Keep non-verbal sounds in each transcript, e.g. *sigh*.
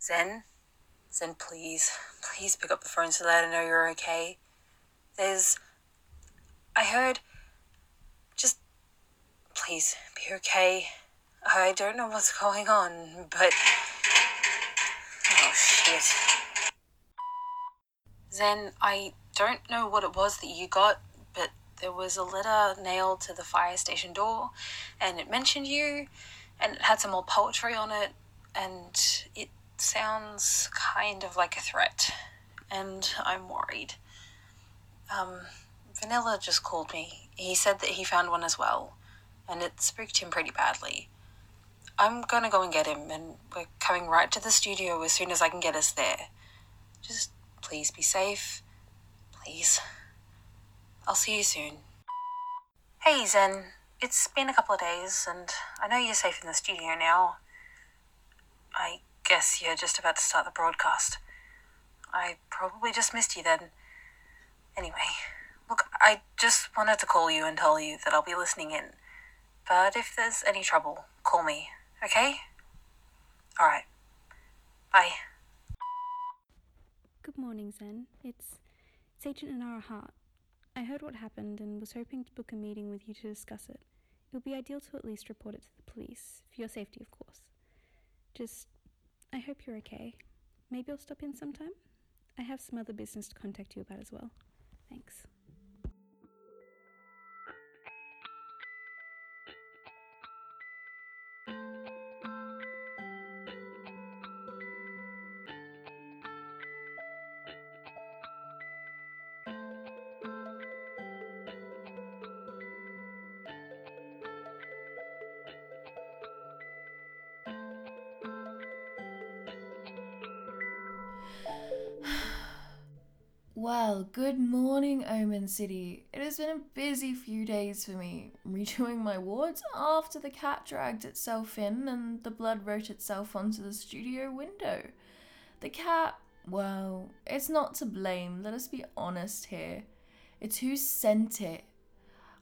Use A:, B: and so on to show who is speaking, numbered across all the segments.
A: Zen? Zen, please. Please pick up the phone so that I know you're okay. There's. I heard. Just. Please, be okay. I don't know what's going on, but. Oh, shit. Zen, I don't know what it was that you got, but there was a letter nailed to the fire station door, and it mentioned you, and it had some more poetry on it, and it sounds kind of like a threat, and I'm worried. Um, Vanilla just called me. He said that he found one as well, and it spooked him pretty badly. I'm gonna go and get him, and we're coming right to the studio as soon as I can get us there. Just please be safe. Please. I'll see you soon. Hey, Zen. It's been a couple of days, and I know you're safe in the studio now. I guess you're just about to start the broadcast. I probably just missed you then. Anyway, look, I just wanted to call you and tell you that I'll be listening in. But if there's any trouble, call me, okay? Alright. Bye.
B: Good morning, Zen. It's, it's Agent Inara Hart. I heard what happened and was hoping to book a meeting with you to discuss it. It would be ideal to at least report it to the police, for your safety, of course. Just, I hope you're okay. Maybe I'll stop in sometime? I have some other business to contact you about as well. Thanks. *sighs*
C: Well, good morning, Omen City. It has been a busy few days for me, redoing my wards after the cat dragged itself in and the blood wrote itself onto the studio window. The cat, well, it's not to blame, let us be honest here. It's who sent it.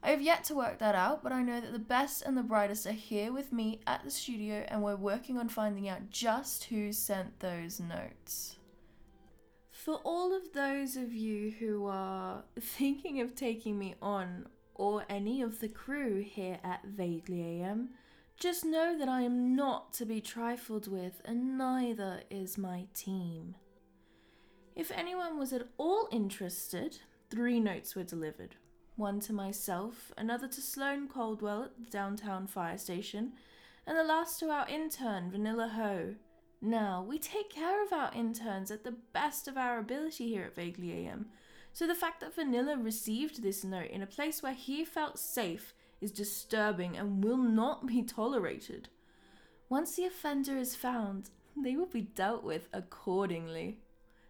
C: I have yet to work that out, but I know that the best and the brightest are here with me at the studio and we're working on finding out just who sent those notes. For all of those of you who are *laughs* thinking of taking me on, or any of the crew here at Vaguely AM, just know that I am not to be trifled with, and neither is my team. If anyone was at all interested, three notes were delivered one to myself, another to Sloane Caldwell at the downtown fire station, and the last to our intern, Vanilla Ho. Now, we take care of our interns at the best of our ability here at Vaguely AM, so the fact that Vanilla received this note in a place where he felt safe is disturbing and will not be tolerated. Once the offender is found, they will be dealt with accordingly.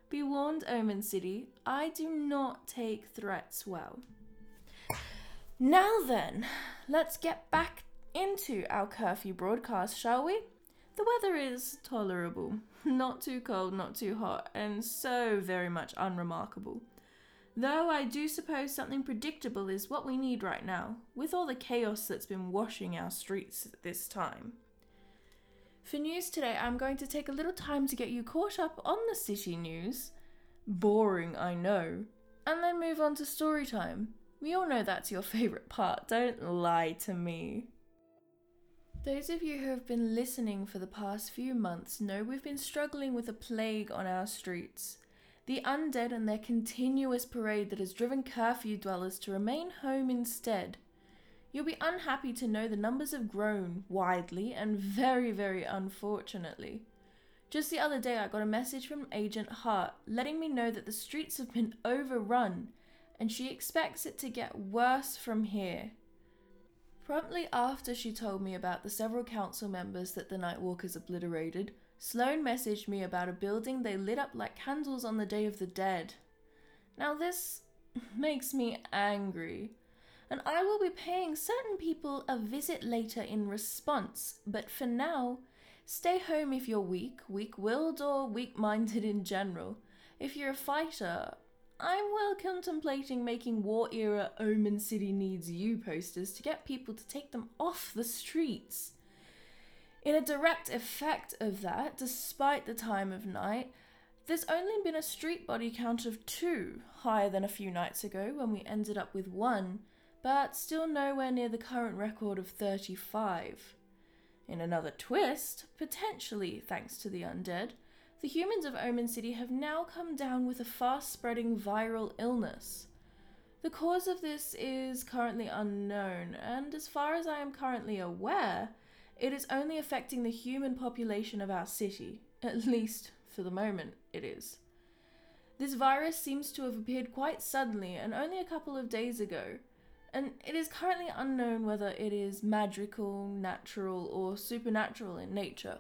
C: Be warned, Omen City, I do not take threats well. Now then, let's get back into our curfew broadcast, shall we? The weather is tolerable, *laughs* not too cold, not too hot, and so very much unremarkable. Though I do suppose something predictable is what we need right now, with all the chaos that's been washing our streets at this time. For news today, I'm going to take a little time to get you caught up on the city news. Boring, I know. And then move on to story time. We all know that's your *laughs* favourite part, don't lie to me. Those of you who have been listening for the past few months know we've been struggling with a plague on our streets. The undead and their continuous parade that has driven curfew dwellers to remain home instead. You'll be unhappy to know the numbers have grown widely and very, very unfortunately. Just the other day, I got a message from Agent Hart letting me know that the streets have been overrun and she expects it to get worse from here. Promptly after she told me about the several council members that the Nightwalkers obliterated, Sloane messaged me about a building they lit up like candles on the Day of the Dead. Now, this *laughs* makes me angry, and I will be paying certain people a visit later in response, but for now, stay home if you're weak, weak willed, or weak minded in general. If you're a fighter, I'm well contemplating making war era Omen City Needs You posters to get people to take them off the streets. In a direct effect of that, despite the time of night, there's only been a street body count of two, higher than a few nights ago when we ended up with one, but still nowhere near the current record of 35. In another twist, potentially thanks to the undead, the humans of Omen City have now come down with a fast spreading viral illness. The cause of this is currently unknown, and as far as I am currently aware, it is only affecting the human population of our city. At least, for the moment, it is. This virus seems to have appeared quite suddenly and only a couple of days ago, and it is currently unknown whether it is magical, natural, or supernatural in nature.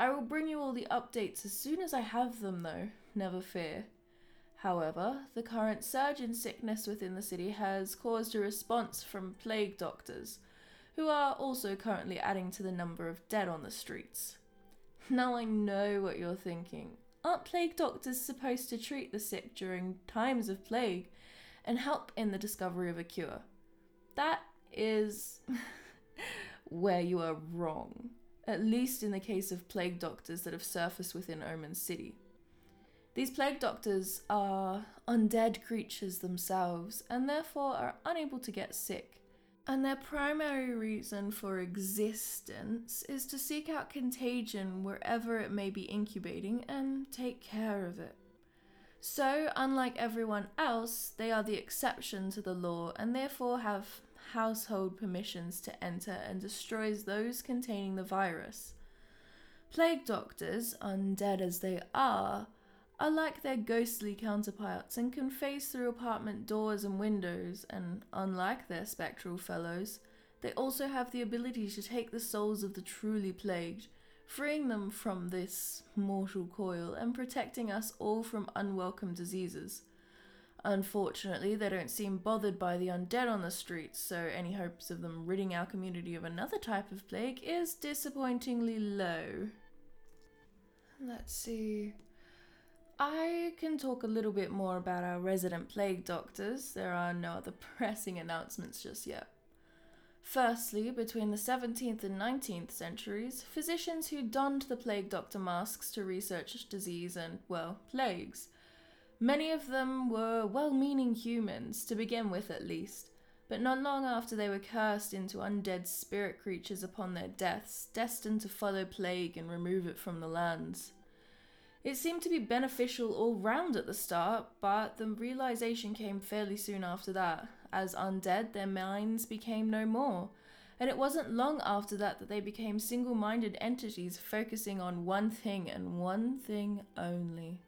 C: I will bring you all the updates as soon as I have them, though, never fear. However, the current surge in sickness within the city has caused a response from plague doctors, who are also currently adding to the number of dead on the streets. Now I know what you're thinking. Aren't plague doctors supposed to treat the sick during times of plague and help in the discovery of a cure? That is *laughs* where you are wrong, at least in the case of plague doctors that have surfaced within Omen City. These plague doctors are undead creatures themselves and therefore are unable to get sick. And their primary reason for existence is to seek out contagion wherever it may be incubating and take care of it. So, unlike everyone else, they are the exception to the law and therefore have household permissions to enter and destroys those containing the virus. Plague doctors, undead as they are, are like their ghostly counterparts and can phase through apartment doors and windows, and unlike their spectral fellows, they also have the ability to take the souls of the truly plagued, freeing them from this mortal coil and protecting us all from unwelcome diseases. Unfortunately, they don't seem bothered by the undead on the streets, so any hopes of them ridding our community of another type of plague is disappointingly low. Let's see. I can talk a little bit more about our resident plague doctors. There are no other *laughs* pressing announcements just yet. Firstly, between the 17th and 19th centuries, physicians who donned the plague doctor masks to research disease and, well, plagues. Many of them were well meaning humans, to begin with at least, but not long after they were cursed into undead spirit creatures upon their deaths, destined to follow plague and remove it from the lands. It seemed to be beneficial all round at the start, but the realization came fairly soon after that. As undead, their minds became no more. And it wasn't long after that that they became single minded entities focusing on one thing and one thing only.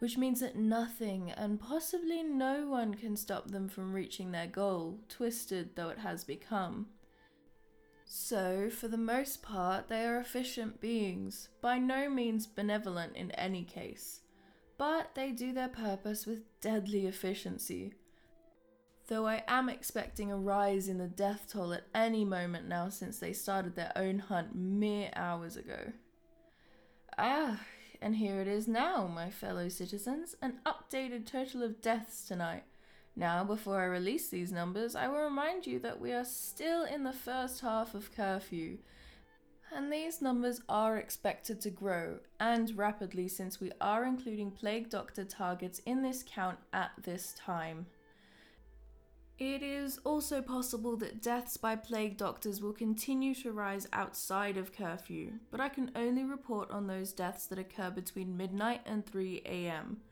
C: Which means that nothing and possibly no one can stop them from reaching their goal, twisted though it has become. So, for the most part, they are efficient beings, by no means benevolent in any case, but they do their purpose with deadly efficiency. Though I am expecting a rise in the death toll at any moment now since they started their own hunt mere hours ago. Ah, and here it is now, my fellow citizens, an updated total of deaths tonight now, before I release these numbers, I will remind you that we are still in the first half of curfew, and these numbers are expected to grow, and rapidly since we are including Plague Doctor targets in this count at this time. It is also possible that deaths by plague doctors will continue to rise outside of curfew, but I can only report on those deaths that occur between midnight and 3 am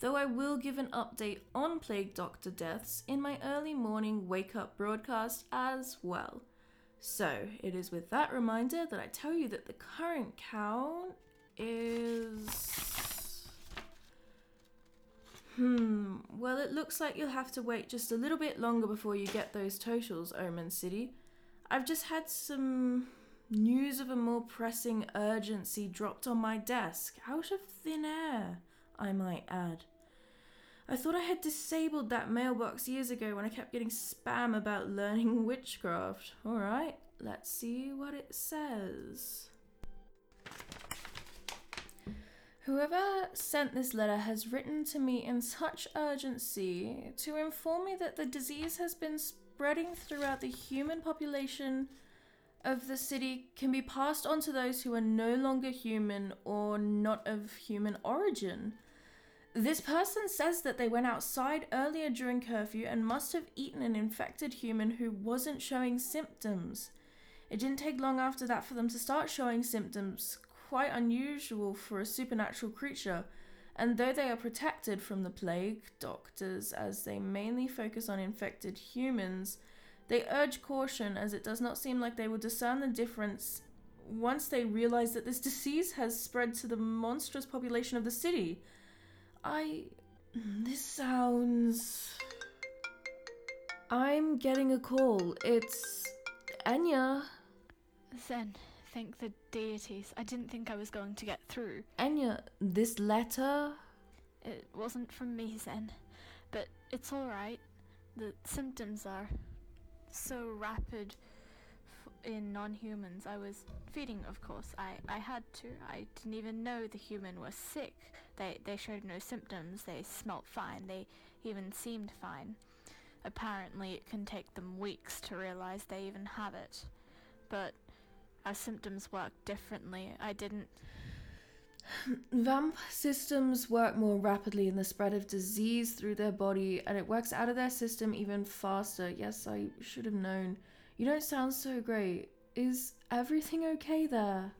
C: though I will give an update on Plague Doctor deaths in my early morning wake up broadcast as well. So, it is with that reminder that I tell you that the current count is. Hmm, well, it looks like you'll have to wait just a little bit longer before you get those totals, Omen City. I've just had some news of a more pressing urgency dropped on my desk, out of thin air. I might add. I thought I had disabled that mailbox years ago when I kept getting spam about learning *laughs* witchcraft. Alright, let's see what it says. Whoever sent this letter has written to me in such urgency to inform me that the disease has been spreading throughout the human population of the city can be passed on to those who are no longer human or not of human origin. This person says that they went outside earlier during curfew and must have eaten an infected human who wasn't showing symptoms. It didn't take long after that for them to start showing symptoms, quite unusual for a supernatural creature. And though they are protected from the plague, doctors, as they mainly focus on infected humans, they urge caution as it does not seem like they will discern the difference once they realize that this disease has spread to the monstrous population of the city. I. This sounds. I'm getting a call. It's. Anya.
D: Zen, thank the deities. I didn't think I was going to get through.
C: Anya, this letter.
D: It wasn't from me, Zen. But it's alright. The symptoms are so rapid f- in non-humans. I was feeding, of course. I, I had to. I didn't even know the human was sick. They they showed no symptoms. They smelt fine. They even seemed fine. Apparently, it can take them weeks to realize they even have it. But our symptoms work differently. I didn't.
C: Vamp systems work more rapidly in the spread of disease through their body, and it works out of their system even faster. Yes, I should have known. You don't sound so great. Is everything okay there?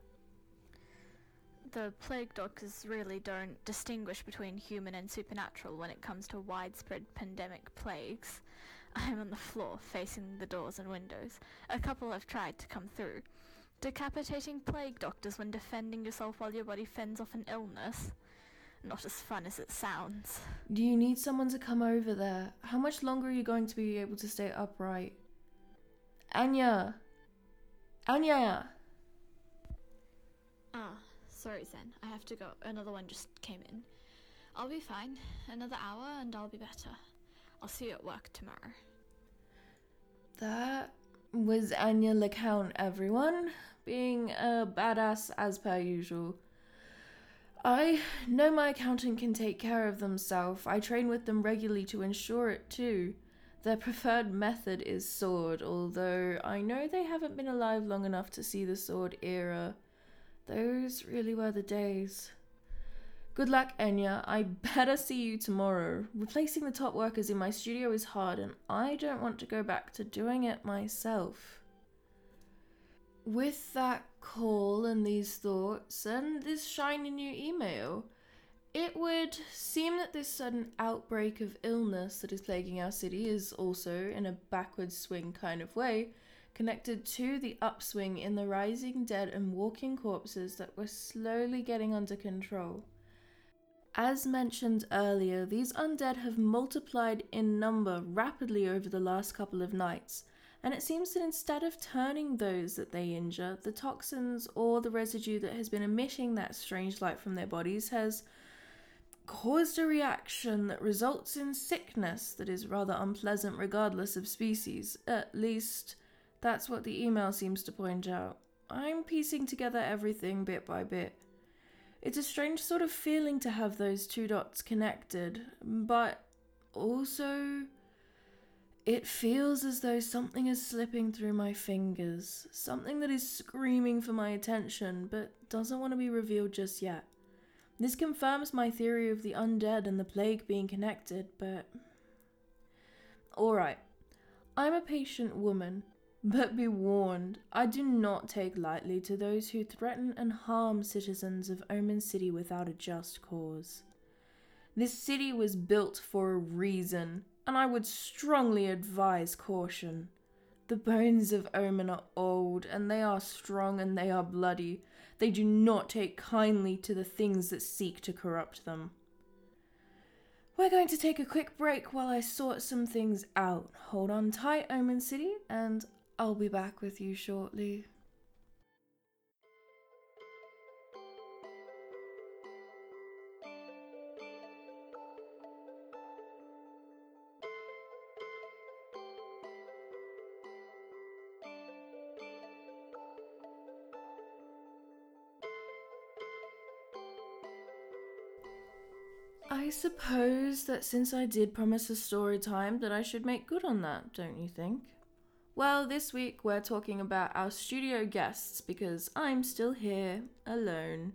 D: The plague doctors really don't distinguish between human and supernatural when it comes to widespread pandemic plagues. *laughs* I'm on the floor, facing the doors and windows. A couple have tried to come through. Decapitating plague doctors when defending yourself while your body fends off an illness? Not as fun as it sounds.
C: Do you need someone to come over there? How much longer are you going to be able to stay upright? Anya! Anya!
D: Ah, sorry, Zen. I have to go. Another one just came in. I'll be fine. Another hour and I'll be better. I'll see you at work tomorrow.
C: That was Anya LeCount, everyone, being a badass as per usual. I know my accountant can take care of themselves. I train with them regularly to ensure it too. Their preferred method is sword, although I know they haven't been alive long enough to see the sword era. Those really were the days. Good luck, Enya. I better see you tomorrow. Replacing the top workers in my studio is hard, and I don't want to go back to doing it myself. With that call and these thoughts, and this shiny new email, it would seem that this sudden outbreak of illness that is plaguing our city is also, in a backward swing kind of way, connected to the upswing in the rising dead and walking corpses that were slowly getting under control. As mentioned earlier, these undead have multiplied in number rapidly over the last couple of nights, and it seems that instead of turning those that they injure, the toxins or the residue that has been emitting that strange light from their bodies has caused a reaction that results in sickness that is rather unpleasant regardless of species. At least, that's what the email seems to point out. I'm piecing together everything bit by bit. It's a strange sort of feeling to have those two dots connected, but also it feels as though something is slipping through my fingers, something that is screaming for my attention but doesn't want to be revealed just yet. This confirms my theory of the undead and the plague being connected, but. Alright, I'm a patient woman, but be warned, I do not take lightly to those who threaten and harm citizens of Omen City without a just cause. This city was built for a reason, and I would strongly advise caution. The bones of Omen are old, and they are strong and they are bloody. They do not take kindly to the things that seek to corrupt them. We're going to take a quick break while I sort some things out. Hold on tight, Omen City, and I'll be back with you shortly. I suppose that since I did promise a story time that I should make good on that, don't you think? Well, this week we're talking about our studio guests because I'm still here alone.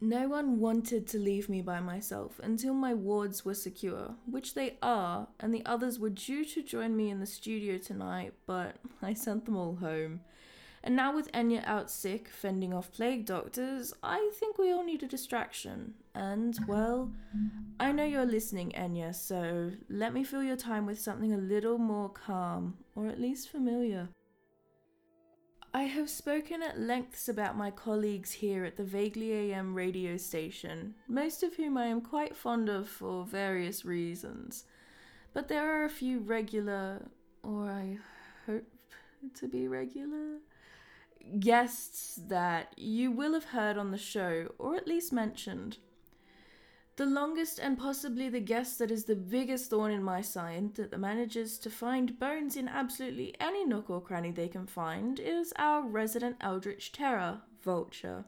C: No one wanted to leave me by myself until my wards were secure, which they are, and the others were due to join me in the studio tonight, but *laughs* I sent them all home. And now, with Enya out sick, fending off plague doctors, I think we all need a distraction. And, well, I know you're listening, Enya, so let me fill your time with something a little more calm, or at least familiar. I have spoken at lengths about my colleagues here at the Vaguely AM radio station, most of whom I am quite fond of for various reasons. But there are a few regular, or I hope to be regular, guests that you will have heard on the show, or at least mentioned. The longest and possibly the guest that is the biggest thorn in my side that manages to find bones in absolutely any nook or cranny they can find is our resident Eldritch Terror, Vulture.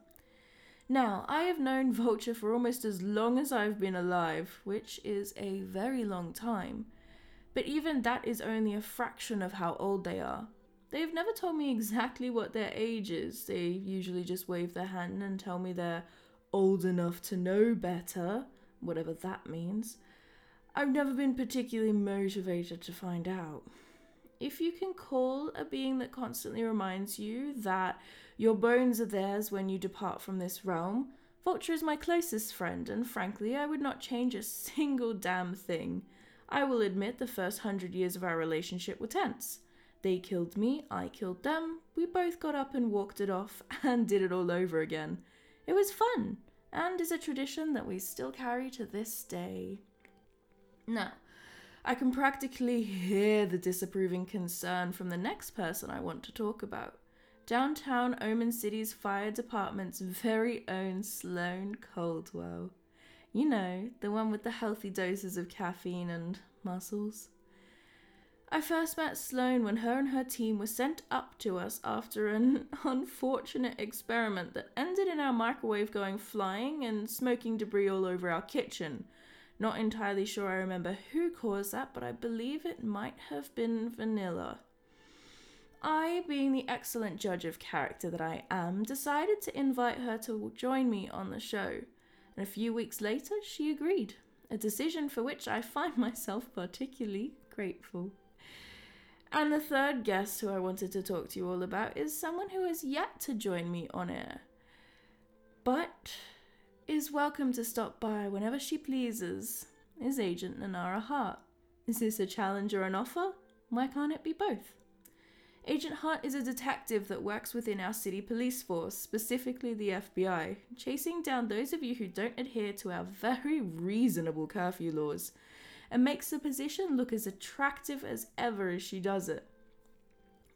C: Now, I have known *laughs* Vulture for almost as long as I've been alive, which is a very long time. But even that is only a fraction of how old they are. They've never told me exactly what their age is. They usually just wave their hand and tell me they're old enough to know better whatever that means. I've never been particularly motivated to find out. If you can call a being that constantly reminds you that your bones are theirs when you depart from this realm, Vulture is my closest friend, and frankly, I would not change a *laughs* single damn thing. I will admit the first hundred years of our relationship were tense. They killed me, I killed them, we both got up and walked it off, *laughs* and did it all over again. It was fun and is a tradition that we still carry to this day. Now, I can practically hear the disapproving concern from the next person I want to talk about. Downtown Omen City's fire department's very own Sloane Coldwell. You know, the one with the healthy doses of caffeine and muscles. I first met Sloane when her and her team were sent up to us after an *laughs* unfortunate experiment that ended in our microwave going flying and smoking debris all over our kitchen. Not entirely sure I remember who caused that, but I believe it might have been Vanilla. I, being the excellent judge of character that I am, decided to invite her to join me on the show, and a few weeks later she agreed, a decision for which I find *laughs* myself particularly grateful. And the third guest who I wanted to talk to you all about is someone who has yet to join me on air, but is welcome to stop by whenever she pleases, is Agent Nanara Hart. Is this a challenge or an offer? Why can't it be both? Agent Hart is a detective that works within our city police force, specifically the FBI, chasing down those of you who don't adhere to our very reasonable curfew laws and makes the position look as attractive as ever as she does it.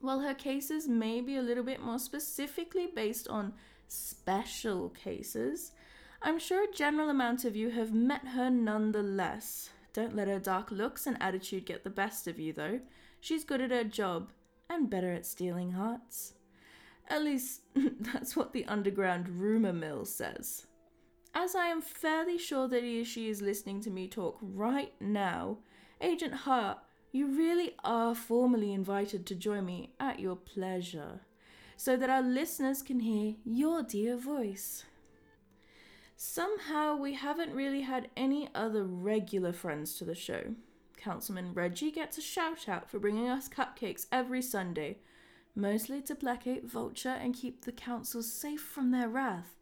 C: While her cases may be a little bit more specifically based on special cases, I'm sure a general amount of you have met her nonetheless. Don't let her dark looks and attitude get the best of you, though. She's good at her job and better at stealing hearts. At least, *laughs* that's what the underground rumour mill says as I am fairly sure that he or she is listening to me talk right now, Agent Hart, you really are formally invited to join me at your pleasure, so that our listeners can hear your dear voice. Somehow, we haven't really had any other regular friends to the show. Councilman Reggie gets a shout out for bringing us cupcakes every Sunday, mostly to placate Vulture and keep the council safe from their wrath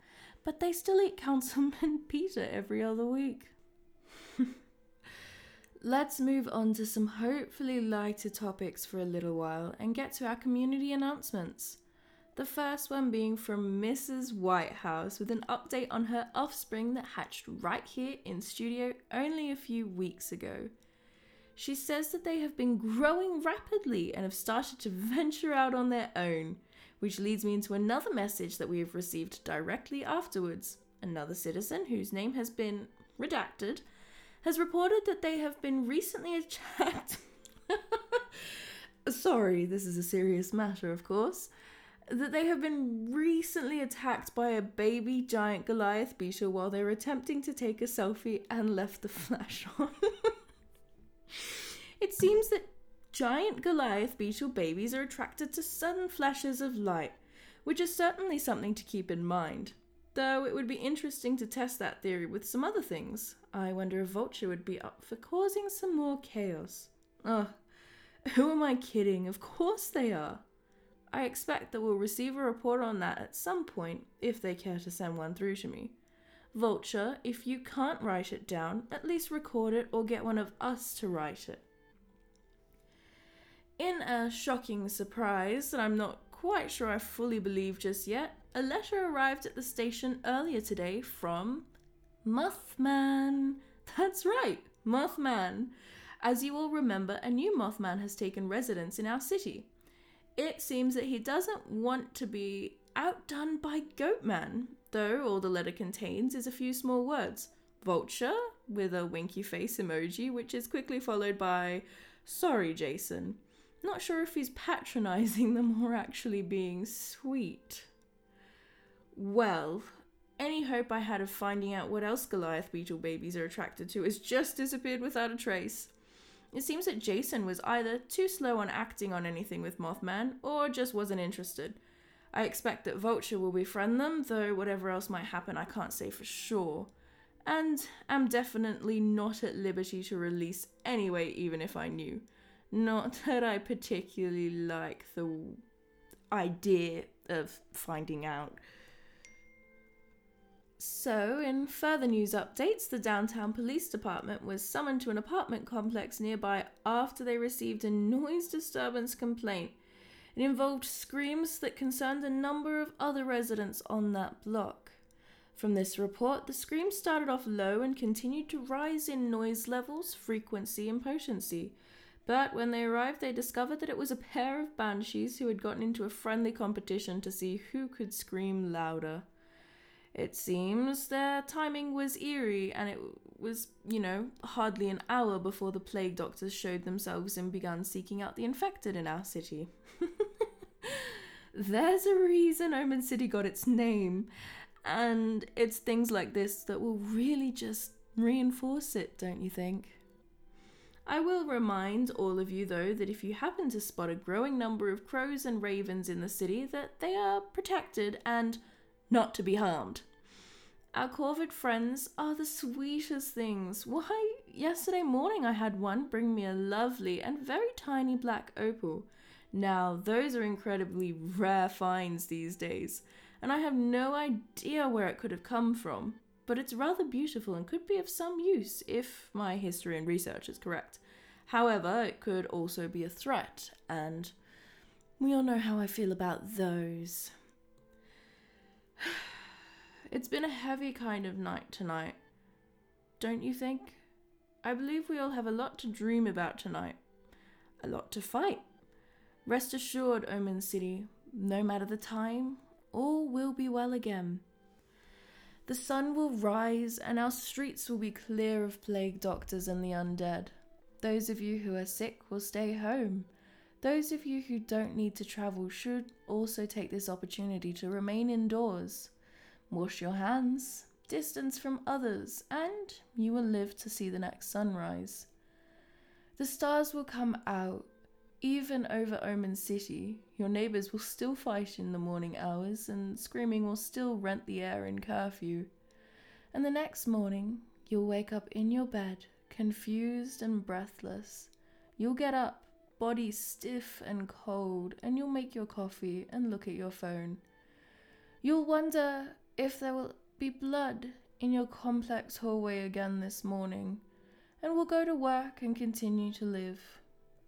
C: but they still eat Councilman *laughs* Peter every other week. *laughs* Let's move on to some hopefully lighter topics for a little while and get to our community announcements. The first one being from Mrs. Whitehouse with an update on her offspring that hatched right here in studio only a few weeks ago. She says that they have been growing rapidly and have started to *laughs* venture out on their own which leads me into another message that we have received directly afterwards. Another citizen, whose name has been redacted, has reported that they have been recently *laughs* attacked. Sorry, this is a serious matter, of course. That they have been recently attacked by a baby giant Goliath beetle while they were attempting to take a selfie and left the flash on. *laughs* it seems that giant Goliath beetle babies are attracted to sudden flashes of light, which is certainly something to keep in mind. Though it would be interesting to test that theory with some other things. I wonder if Vulture would be up for causing some more chaos. Ugh, *laughs* who am I kidding? Of course they are. I expect that we'll receive a report on that at some point, if they care to send one through to me. Vulture, if you can't write it down, at least record it or get one of us to write it. In a shocking surprise that I'm not quite sure I fully believe just yet, a letter arrived at the station earlier today from Mothman. *laughs* That's right, Mothman. As you will remember, a new Mothman has taken residence in our city. It seems that he doesn't want to be outdone by Goatman, though all the letter contains is a few small words. Vulture, with a winky face emoji, which is quickly followed by, Sorry, Jason. Not sure if he's patronizing them *laughs* or actually being sweet. Well, any hope I had of finding out what else Goliath beetle babies are attracted to has just disappeared without a trace. It seems that Jason was either too slow on acting on anything with Mothman or just wasn't interested. I expect that Vulture will befriend them, though whatever else might happen, I can't say for sure. And am definitely not at liberty to release anyway, even if I knew. Not that I particularly like the idea of finding out. So, in further news updates, the downtown police department was summoned to an apartment complex nearby after they received a noise disturbance complaint. It involved screams that concerned a number of other residents on that block. From this report, the screams started off low and continued to rise in noise levels, frequency, and potency. But when they arrived, they discovered that it was a pair of banshees who had gotten into a friendly competition to see who could scream louder. It seems their timing was eerie, and it was, you know, hardly an hour before the plague doctors showed themselves and began seeking out the infected in our city. *laughs* There's a reason Omen City got its name, and it's things like this that will really just reinforce it, don't you think? I will remind all of you, though, that if you happen to spot a growing number of crows and ravens in the city, that they are protected and not to be harmed. Our Corvid friends are the sweetest things. Why, yesterday morning I had one bring me a lovely and very tiny black opal. Now, those are incredibly rare finds these days, and I have no idea where it could have come from, but it's rather beautiful and could be of some use if my history and research is correct. However, it could also be a threat, and we all know how I feel about those. *sighs* It's been a heavy kind of night tonight. Don't you think? I believe we all have a lot to dream about tonight. A lot to fight. Rest assured, Omen City, no matter the time, all will be well again. The sun will rise and our streets will be clear of plague doctors and the undead. Those of you who are sick will stay home. Those of you who don't need to travel should also take this opportunity to remain indoors. Wash your hands, distance from others, and you will live to see the next sunrise. The stars will come out, even over Omen City. Your neighbours will still fight in the morning hours, and screaming will still rent the air in curfew. And the next morning, you'll wake up in your bed, confused and breathless. You'll get up, body stiff and cold, and you'll make your coffee and look at your phone. You'll wonder if there will be blood in your complex hallway again this morning, and will go to work and continue to live.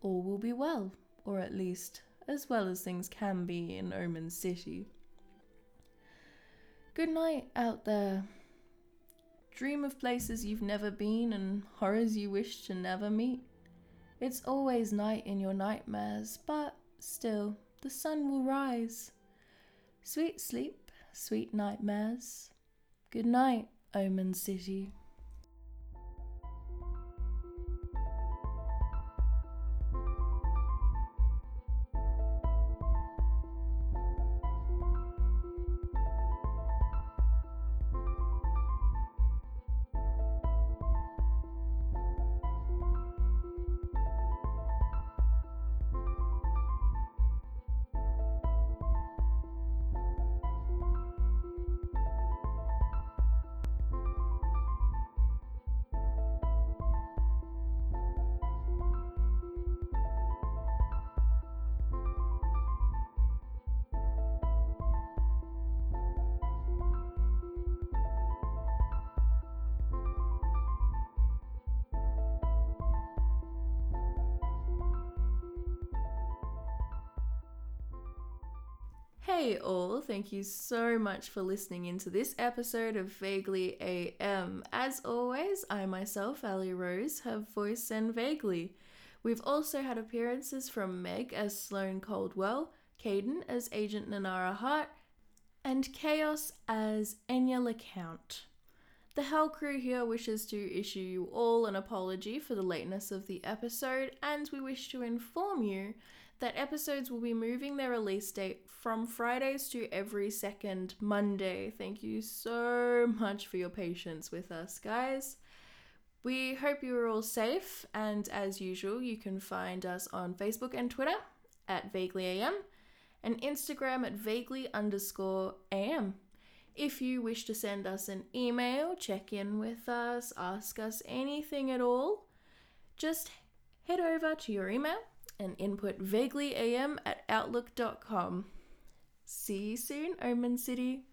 C: All will be well, or at least as well as things can be in Omen City. Good night out there. Dream of places you've never been and horrors you wish to never meet. It's always night in your nightmares, but still, the sun will rise. Sweet sleep sweet nightmares. Good night, Omen City. Hey all, thank you so much for listening into this episode of Vaguely AM. As always, I myself, Ali Rose, have voice and vaguely. We've also had appearances from Meg as Sloane Coldwell, Caden as Agent Nanara Hart, and Chaos as Enya LeCount. The Hell Crew here wishes to issue you all an apology for the lateness of the episode, and we wish to inform you that episodes will be moving their release date from Fridays to every second Monday. Thank you so much for your patience with us, guys. We hope you are all safe, and as usual, you can find us on Facebook and Twitter at VaguelyAM and Instagram at vaguely underscore AM. If you wish to send us an email, check in with us, ask us anything at all, just head over to your email and input vaguelyam at outlook.com. See you soon, Omen City.